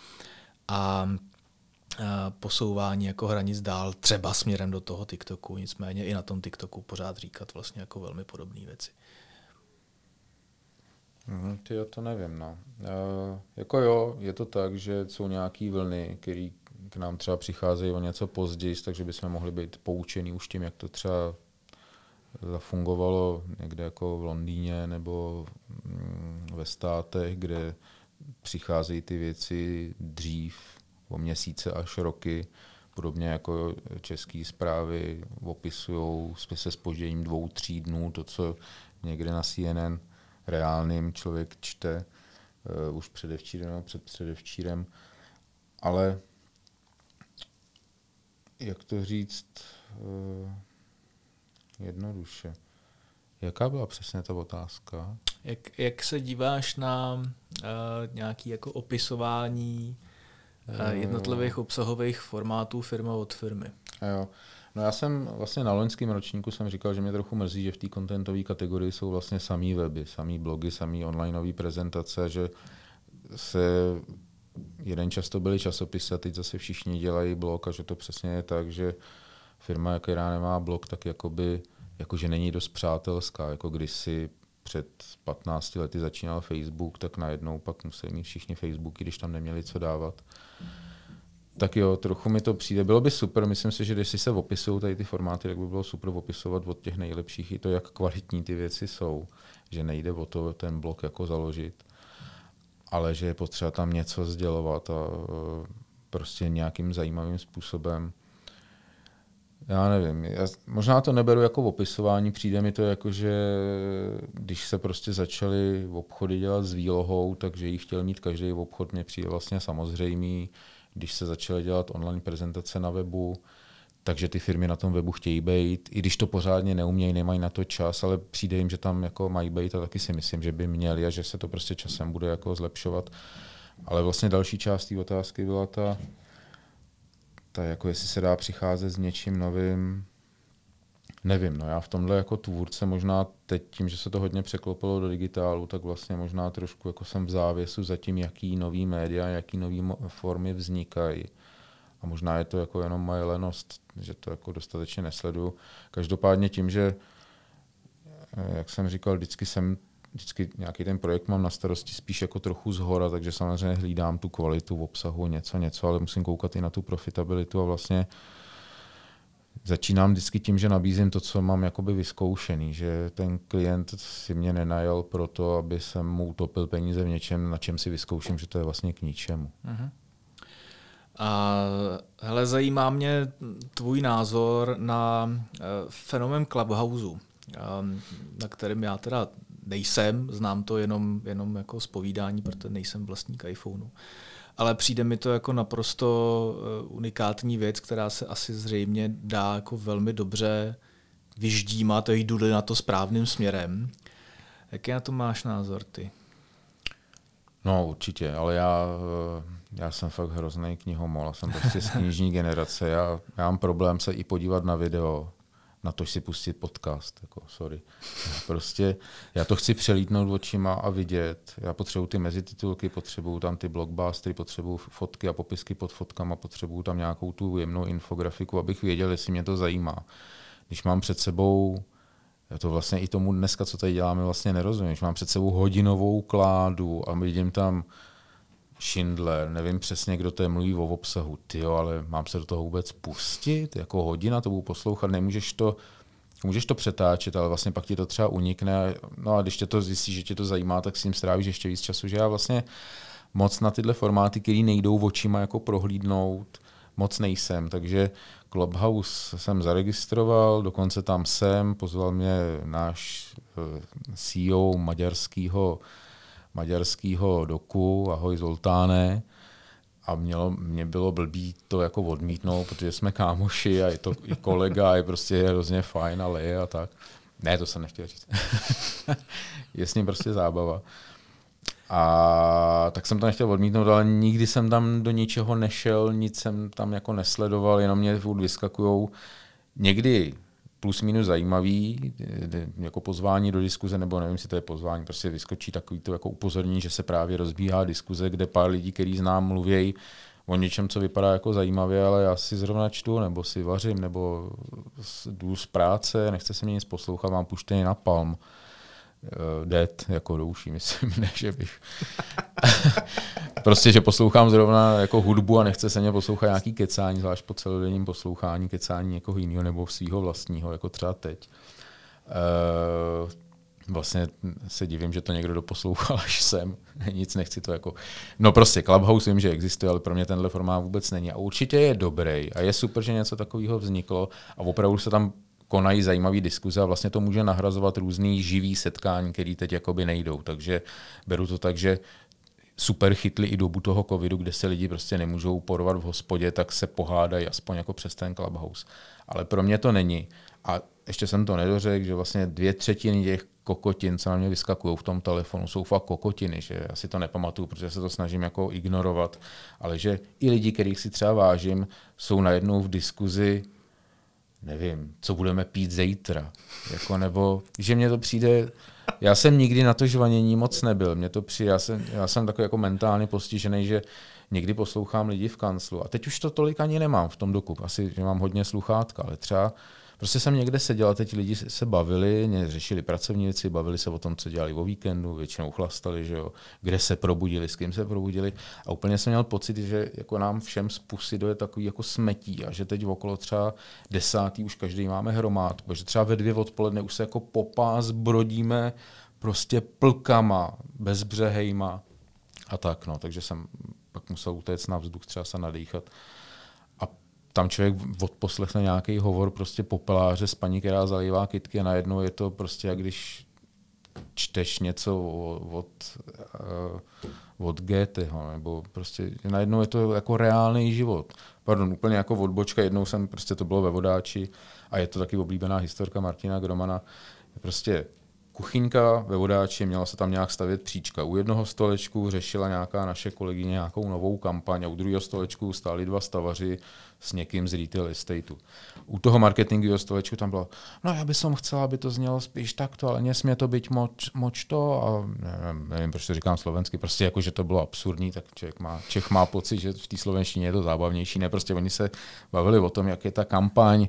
Speaker 1: a posouvání jako hranic dál, třeba směrem do toho TikToku, nicméně i na tom TikToku pořád říkat vlastně jako velmi podobné věci.
Speaker 2: Mm, ty to nevím, no. E, jako jo, je to tak, že jsou nějaké vlny, které k nám třeba přicházejí o něco později, takže bychom mohli být poučení už tím, jak to třeba zafungovalo někde jako v Londýně nebo mm, ve státech, kde přicházejí ty věci dřív, o měsíce až roky, podobně jako české zprávy opisují se spožděním dvou, tří dnů, to, co někde na CNN reálným člověk čte uh, už předevčírem nebo před předevčírem, ale jak to říct uh, jednoduše. Jaká byla přesně ta otázka?
Speaker 1: Jak, jak se díváš na uh, nějaké jako opisování uh, jednotlivých obsahových formátů firma od firmy?
Speaker 2: Jo. No já jsem vlastně na loňském ročníku jsem říkal, že mě trochu mrzí, že v té contentové kategorii jsou vlastně samý weby, samý blogy, samý onlineové prezentace, že se jeden často byly časopisy a teď zase všichni dělají blog a že to přesně je tak, že firma, která nemá blog, tak jakoby, jakože není dost přátelská, jako když si před 15 lety začínal Facebook, tak najednou pak museli mít všichni Facebooky, když tam neměli co dávat. Tak jo, trochu mi to přijde. Bylo by super, myslím si, že když si se opisují tady ty formáty, tak by bylo super opisovat od těch nejlepších i to, jak kvalitní ty věci jsou. Že nejde o to ten blok jako založit, ale že je potřeba tam něco sdělovat a e, prostě nějakým zajímavým způsobem. Já nevím, já možná to neberu jako opisování, přijde mi to jako, že když se prostě začaly obchody dělat s výlohou, takže ji chtěl mít každý obchod, mě přijde vlastně samozřejmý, když se začaly dělat online prezentace na webu, takže ty firmy na tom webu chtějí být, i když to pořádně neumějí, nemají na to čas, ale přijde jim, že tam jako mají být a taky si myslím, že by měli a že se to prostě časem bude jako zlepšovat. Ale vlastně další část té otázky byla ta, ta, jako jestli se dá přicházet s něčím novým, Nevím, no já v tomhle jako tvůrce možná teď tím, že se to hodně překlopilo do digitálu, tak vlastně možná trošku jako jsem v závěsu za tím, jaký nový média, jaký nový formy vznikají. A možná je to jako jenom moje lenost, že to jako dostatečně nesledu. Každopádně tím, že, eh, jak jsem říkal, vždycky jsem vždycky nějaký ten projekt mám na starosti spíš jako trochu zhora, takže samozřejmě hlídám tu kvalitu v obsahu, něco, něco, ale musím koukat i na tu profitabilitu a vlastně začínám vždycky tím, že nabízím to, co mám jakoby vyzkoušený, že ten klient si mě nenajal proto, aby jsem mu utopil peníze v něčem, na čem si vyzkouším, že to je vlastně k ničemu. Uh-huh.
Speaker 1: A hele, zajímá mě tvůj názor na uh, fenomén Clubhouse, um, na kterém já teda nejsem, znám to jenom, jenom jako z povídání, protože nejsem vlastník iPhoneu. Ale přijde mi to jako naprosto eh, unikátní věc, která se asi zřejmě dá jako velmi dobře vyždímat a jdu na to správným směrem. Jaký na to máš názor ty?
Speaker 2: No určitě, ale já, eh, já jsem fakt hrozný knihomol, jsem prostě z knižní generace. Já, já mám problém se i podívat na video na to si pustit podcast, jako sorry. Prostě já to chci přelítnout očima a vidět. Já potřebuji ty mezititulky, potřebuji tam ty blockbustery, potřebuji fotky a popisky pod fotkama, potřebuji tam nějakou tu jemnou infografiku, abych věděl, jestli mě to zajímá. Když mám před sebou já to vlastně i tomu dneska, co tady děláme, vlastně nerozumím. Když mám před sebou hodinovou kládu a vidím tam Schindler, nevím přesně, kdo to je, mluví o obsahu, ty ale mám se do toho vůbec pustit, jako hodina to budu poslouchat, nemůžeš to, můžeš to přetáčet, ale vlastně pak ti to třeba unikne, no a když tě to zjistíš, že tě to zajímá, tak s tím strávíš ještě víc času, že já vlastně moc na tyhle formáty, které nejdou očima jako prohlídnout, moc nejsem, takže Clubhouse jsem zaregistroval, dokonce tam jsem, pozval mě náš eh, CEO maďarského maďarského doku, ahoj Zoltáne, a mělo, mě bylo blbý to jako odmítnout, protože jsme kámoši a je to i kolega, je prostě hrozně fajn, ale je a tak. Ne, to jsem nechtěl říct. je s ním prostě zábava. A tak jsem to nechtěl odmítnout, ale nikdy jsem tam do ničeho nešel, nic jsem tam jako nesledoval, jenom mě furt vyskakujou někdy plus minus zajímavý, jako pozvání do diskuze, nebo nevím, jestli to je pozvání, prostě vyskočí takový to jako upozornění, že se právě rozbíhá diskuze, kde pár lidí, který znám, mluvějí o něčem, co vypadá jako zajímavě, ale já si zrovna čtu, nebo si vařím, nebo jdu z práce, nechce se mě nic poslouchat, mám puštěný na palm. Uh, dead, jako do uší, myslím, ne, že bych. prostě, že poslouchám zrovna jako hudbu a nechce se mě poslouchat nějaký kecání, zvlášť po celodenním poslouchání kecání někoho jiného nebo svého vlastního, jako třeba teď. Uh, vlastně se divím, že to někdo doposlouchal až sem. Nic nechci to jako... No prostě Clubhouse vím, že existuje, ale pro mě tenhle formát vůbec není. A určitě je dobrý a je super, že něco takového vzniklo a opravdu se tam konají zajímavé diskuze a vlastně to může nahrazovat různý živý setkání, které teď jakoby nejdou. Takže beru to tak, že super chytli i dobu toho covidu, kde se lidi prostě nemůžou porovat v hospodě, tak se pohádají aspoň jako přes ten clubhouse. Ale pro mě to není. A ještě jsem to nedořekl, že vlastně dvě třetiny těch kokotin, co na mě vyskakují v tom telefonu, jsou fakt kokotiny, že já si to nepamatuju, protože se to snažím jako ignorovat, ale že i lidi, kterých si třeba vážím, jsou najednou v diskuzi nevím, co budeme pít zítra. Jako, nebo, že mně to přijde, já jsem nikdy na to žvanění moc nebyl. Mě to přijde, já jsem, já jsem takový jako mentálně postižený, že někdy poslouchám lidi v kanclu. A teď už to tolik ani nemám v tom doku. Asi, že mám hodně sluchátka, ale třeba Prostě jsem někde seděl a teď lidi se bavili, řešili pracovníci, bavili se o tom, co dělali o víkendu, většinou chlastali, že jo, kde se probudili, s kým se probudili. A úplně jsem měl pocit, že jako nám všem z pusy doje takový jako smetí a že teď okolo třeba desátý už každý máme hromádku, že třeba ve dvě odpoledne už se jako popás brodíme prostě plkama, bezbřehejma a tak, no. Takže jsem pak musel utéct na vzduch, třeba se nadýchat tam člověk odposlechne nějaký hovor prostě popeláře s paní, která zalívá kytky a najednou je to prostě, jak když čteš něco od, uh, od Goetheho, nebo prostě najednou je to jako reálný život. Pardon, úplně jako odbočka, jednou jsem, prostě to bylo ve Vodáči a je to taky oblíbená historka Martina Gromana. Prostě kuchyňka ve vodáči, měla se tam nějak stavět příčka. U jednoho stolečku řešila nějaká naše kolegyně nějakou novou kampaň a u druhého stolečku stáli dva stavaři s někým z retail estateu. U toho marketingového stolečku tam bylo, no já bych chtěla, aby to znělo spíš takto, ale nesmí to být moč, moč to a nevím, nevím, proč to říkám slovensky, prostě jako, že to bylo absurdní, tak člověk má, Čech má pocit, že v té slovenštině je to zábavnější, ne, prostě oni se bavili o tom, jak je ta kampaň,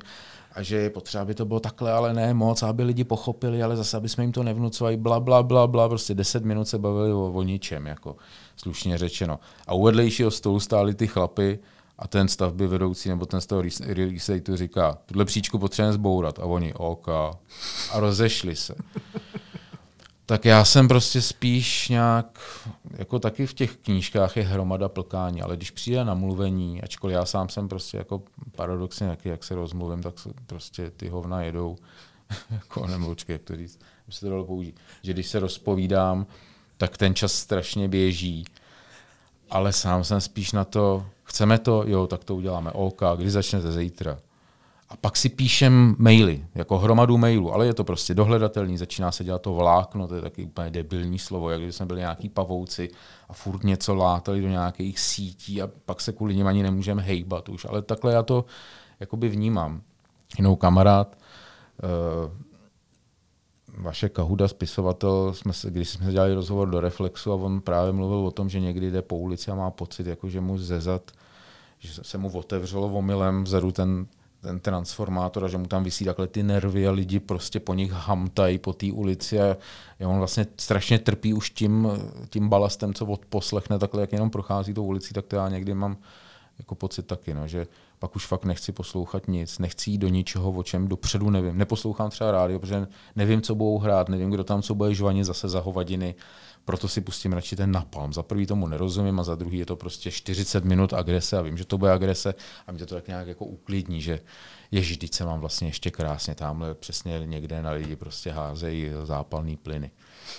Speaker 2: a že je potřeba, aby to bylo takhle, ale ne moc, aby lidi pochopili, ale zase, aby jsme jim to nevnucovali, bla, bla, bla, bla, prostě deset minut se bavili o, o ničem, jako slušně řečeno. A u vedlejšího stolu stáli ty chlapy a ten stavby vedoucí nebo ten z toho tu říká, tuhle příčku potřebujeme zbourat a oni OK. A rozešli se. Tak já jsem prostě spíš nějak, jako taky v těch knížkách je hromada plkání, ale když přijde na mluvení, ačkoliv já sám jsem prostě jako paradoxně taky, jak se rozmluvím, tak prostě ty hovna jedou, jako nemlučky, jak to říct, by se to dalo použít, že když se rozpovídám, tak ten čas strašně běží, ale sám jsem spíš na to, chceme to, jo, tak to uděláme, OK, kdy začnete zítra, a pak si píšem maily, jako hromadu mailů, ale je to prostě dohledatelný, začíná se dělat to vlákno, to je taky úplně debilní slovo, jak když jsme byli nějaký pavouci a furt něco látali do nějakých sítí a pak se kvůli nim ani nemůžeme hejbat už, ale takhle já to jakoby vnímám. Jinou kamarád, uh, vaše Kahuda, spisovatel, jsme se, když jsme dělali rozhovor do Reflexu a on právě mluvil o tom, že někdy jde po ulici a má pocit, jako že mu zezad, že se mu otevřelo omylem vzadu ten ten transformátor a že mu tam vysí takhle ty nervy a lidi prostě po nich hamtají po té ulici a on vlastně strašně trpí už tím, tím balastem, co odposlechne takhle, jak jenom prochází tou ulicí, tak to já někdy mám jako pocit taky, no, že pak už fakt nechci poslouchat nic, nechci jít do ničeho, o čem dopředu nevím. Neposlouchám třeba rádio, protože nevím, co budou hrát, nevím, kdo tam co bude žvanit zase za hovadiny. Proto si pustím radši ten napalm. Za prvý tomu nerozumím a za druhý je to prostě 40 minut agrese a vím, že to bude agrese a mě to tak nějak jako uklidní, že ježiš, teď se mám vlastně ještě krásně, tamhle přesně někde na lidi prostě házejí zápalný plyny.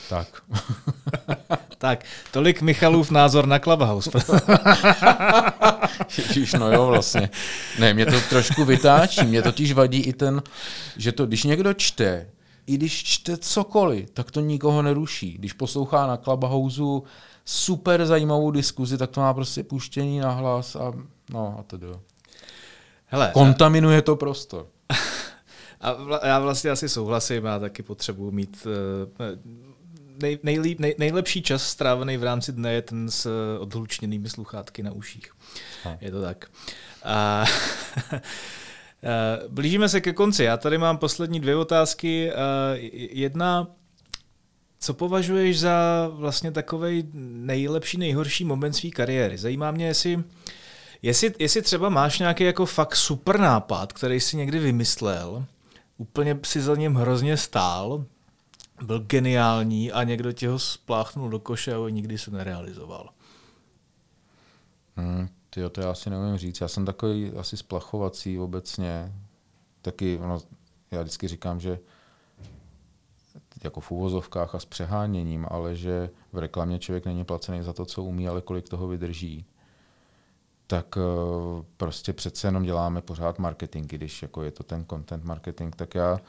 Speaker 2: Tak.
Speaker 1: tak, tolik Michalův názor na Clubhouse.
Speaker 2: Ježiš, no jo, vlastně. Ne, mě to trošku vytáčí. Mě totiž vadí i ten, že to, když někdo čte, i když čte cokoliv, tak to nikoho neruší. Když poslouchá na Clubhouse super zajímavou diskuzi, tak to má prostě puštění na hlas a no a tedy. Hele, Kontaminuje to prostor.
Speaker 1: A vla, já vlastně asi souhlasím, já taky potřebuji mít uh, nej, nejlíp, nej, nejlepší čas strávený v rámci dne je ten s odhlučněnými sluchátky na uších. Ha. Je to tak. A, blížíme se ke konci. Já tady mám poslední dvě otázky. Jedna, co považuješ za vlastně takový nejlepší, nejhorší moment své kariéry? Zajímá mě, jestli, jestli, jestli třeba máš nějaký jako fakt super nápad, který si někdy vymyslel, úplně si za něm hrozně stál, byl geniální a někdo ti ho spláchnul do koše a nikdy se nerealizoval.
Speaker 2: Hmm, tyjo, to já asi nevím říct. Já jsem takový asi splachovací obecně. Taky, ono, já vždycky říkám, že jako v úvozovkách a s přeháněním, ale že v reklamě člověk není placený za to, co umí, ale kolik toho vydrží. Tak eh, prostě přece jenom děláme pořád marketing, když jako je to ten content marketing, tak já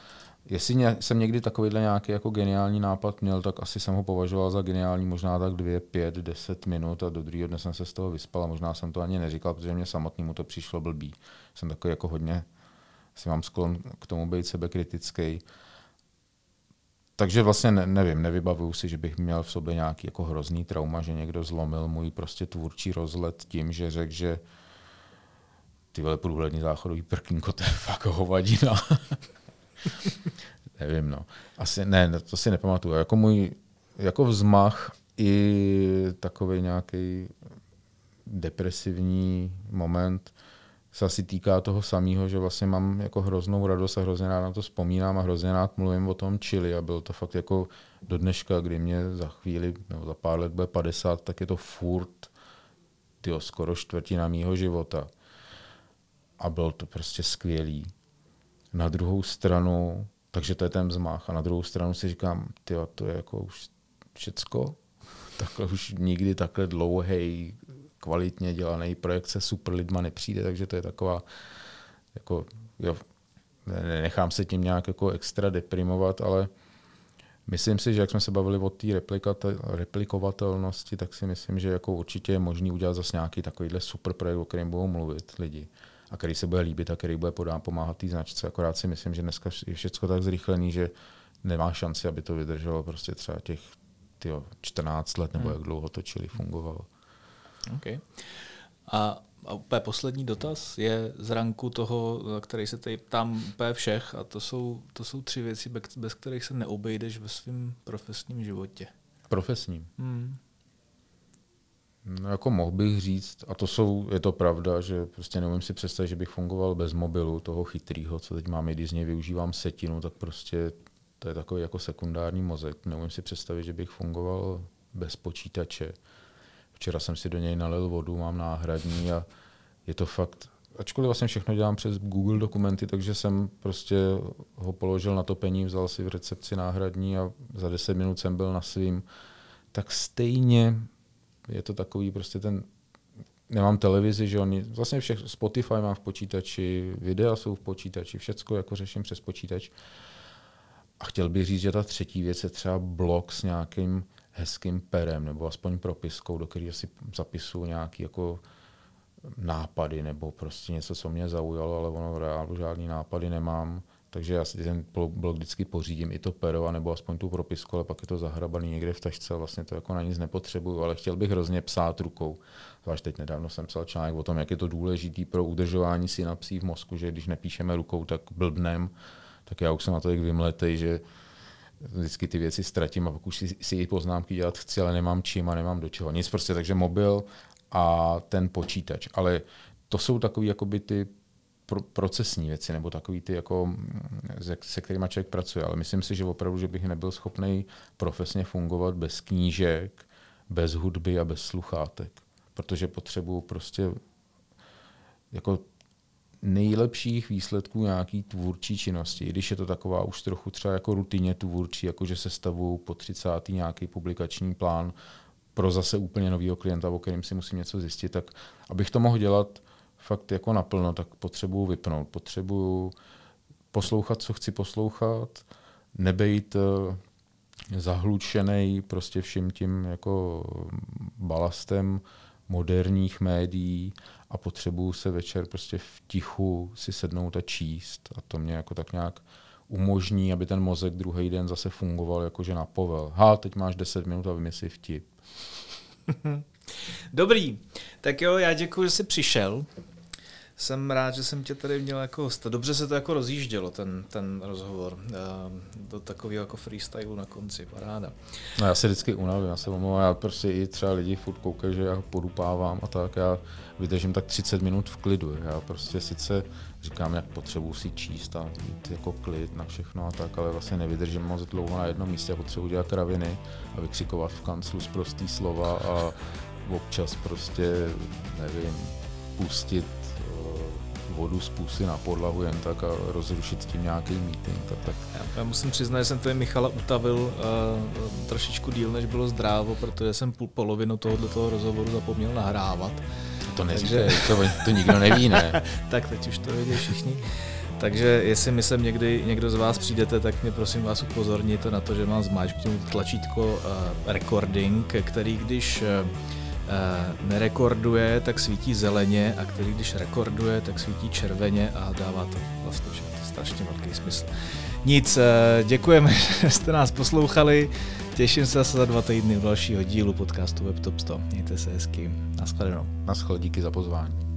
Speaker 2: Jestli jsem někdy takovýhle nějaký jako geniální nápad měl, tak asi jsem ho považoval za geniální možná tak dvě, pět, deset minut a do druhého dne jsem se z toho vyspal a možná jsem to ani neříkal, protože mě samotnému to přišlo blbý. Jsem takový jako hodně, si mám sklon k tomu být sebekritický. Takže vlastně ne, nevím, nevybavuju si, že bych měl v sobě nějaký jako hrozný trauma, že někdo zlomil můj prostě tvůrčí rozlet tím, že řekl, že ty vole průhlední záchodový prkínko, to je fakt hovadina. Nevím, no. Asi ne, to si nepamatuju. Jako můj, jako vzmach i takový nějaký depresivní moment se asi týká toho samého, že vlastně mám jako hroznou radost a hrozně rád na to vzpomínám a hrozně rád mluvím o tom čili a bylo to fakt jako do dneška, kdy mě za chvíli nebo za pár let bude 50, tak je to furt tyjo, skoro čtvrtina mýho života. A bylo to prostě skvělý. Na druhou stranu, takže to je ten vzmach. A na druhou stranu si říkám, ty to je jako už všecko. Takhle už nikdy takhle dlouhý, kvalitně dělaný projekt se super lidma nepřijde, takže to je taková, jako, jo, nechám se tím nějak jako extra deprimovat, ale myslím si, že jak jsme se bavili o té replikovatelnosti, tak si myslím, že jako určitě je možný udělat zase nějaký takovýhle super projekt, o kterém budou mluvit lidi a který se bude líbit a který bude podám pomáhat té značce. Akorát si myslím, že dneska je všechno tak zrychlený, že nemá šanci, aby to vydrželo prostě třeba těch tyjo, 14 let, nebo hmm. jak dlouho to čili fungovalo.
Speaker 1: Okay. A, a úplně poslední dotaz je z ranku toho, který se tady ptám úplně všech, a to jsou, to jsou tři věci, bez kterých se neobejdeš ve svém profesním životě.
Speaker 2: Profesním? Hmm. No, jako mohl bych říct, a to jsou, je to pravda, že prostě neumím si představit, že bych fungoval bez mobilu, toho chytrýho, co teď mám, když z něj využívám setinu, tak prostě to je takový jako sekundární mozek. Neumím si představit, že bych fungoval bez počítače. Včera jsem si do něj nalil vodu, mám náhradní a je to fakt, ačkoliv vlastně všechno dělám přes Google dokumenty, takže jsem prostě ho položil na topení, vzal si v recepci náhradní a za 10 minut jsem byl na svým, tak stejně je to takový prostě ten, nemám televizi, že oni, vlastně všech, Spotify mám v počítači, videa jsou v počítači, všecko jako řeším přes počítač. A chtěl bych říct, že ta třetí věc je třeba blog s nějakým hezkým perem, nebo aspoň propiskou, do kterého si zapisuju nějaký jako nápady, nebo prostě něco, co mě zaujalo, ale ono v reálu žádný nápady nemám. Takže já si ten blog vždycky pořídím i to pero, nebo aspoň tu propisku, ale pak je to zahrabaný někde v tašce vlastně to jako na nic nepotřebuju, ale chtěl bych hrozně psát rukou. Zvlášť teď nedávno jsem psal článek o tom, jak je to důležitý pro udržování synapsí v mozku, že když nepíšeme rukou, tak blbnem, tak já už jsem na to jak vymletej, že vždycky ty věci ztratím a pak už si, si i poznámky dělat chci, ale nemám čím a nemám do čeho. Nic prostě, takže mobil a ten počítač. Ale to jsou takový jakoby ty procesní věci nebo takový ty, jako, se kterými člověk pracuje. Ale myslím si, že opravdu, že bych nebyl schopný profesně fungovat bez knížek, bez hudby a bez sluchátek. Protože potřebuju prostě jako nejlepších výsledků nějaký tvůrčí činnosti, i když je to taková už trochu třeba jako rutině tvůrčí, jako že sestavu po 30. nějaký publikační plán pro zase úplně nového klienta, o kterým si musím něco zjistit, tak abych to mohl dělat fakt jako naplno, tak potřebuju vypnout, potřebuju poslouchat, co chci poslouchat, nebejt eh, zahlučený prostě vším tím jako balastem moderních médií a potřebuju se večer prostě v tichu si sednout a číst. A to mě jako tak nějak umožní, aby ten mozek druhý den zase fungoval jakože na povel. Ha, teď máš 10 minut a vymysli vtip.
Speaker 1: Dobrý, tak jo, já děkuji, že jsi přišel jsem rád, že jsem tě tady měl jako hosta. Dobře se to jako rozjíždělo, ten, ten rozhovor. Ehm, do takového jako freestylu na konci, paráda.
Speaker 2: No já se vždycky unavím, já se omlouvám, já prostě i třeba lidi furt koukají, že já podupávám a tak, já vydržím tak 30 minut v klidu. Já prostě sice říkám, jak potřebuji si číst a mít jako klid na všechno a tak, ale vlastně nevydržím moc dlouho na jednom místě, potřebuji dělat kraviny a vykřikovat v kanclu z prostý slova a občas prostě, nevím, pustit vodu z pusy na podlahu jen tak a rozrušit s tím nějaký meeting. A tak.
Speaker 1: Já, já musím přiznat, že jsem tady Michala utavil uh, trošičku díl, než bylo zdrávo, protože jsem půl polovinu tohoto toho rozhovoru zapomněl nahrávat.
Speaker 2: To neříkej, Takže... to, to nikdo neví, ne?
Speaker 1: tak teď už to vědí všichni. Takže jestli my sem někdy někdo z vás přijdete, tak mě prosím vás upozorněte na to, že mám zmáčknout tlačítko uh, recording, který když uh, nerekorduje, tak svítí zeleně a který když rekorduje, tak svítí červeně a dává to vlastně to strašně velký smysl. Nic, eh, děkujeme, že jste nás poslouchali. Těším se zase za dva týdny u dalšího dílu podcastu WebTop 100. Mějte se hezky. Naschledanou.
Speaker 2: Naschle, díky za pozvání.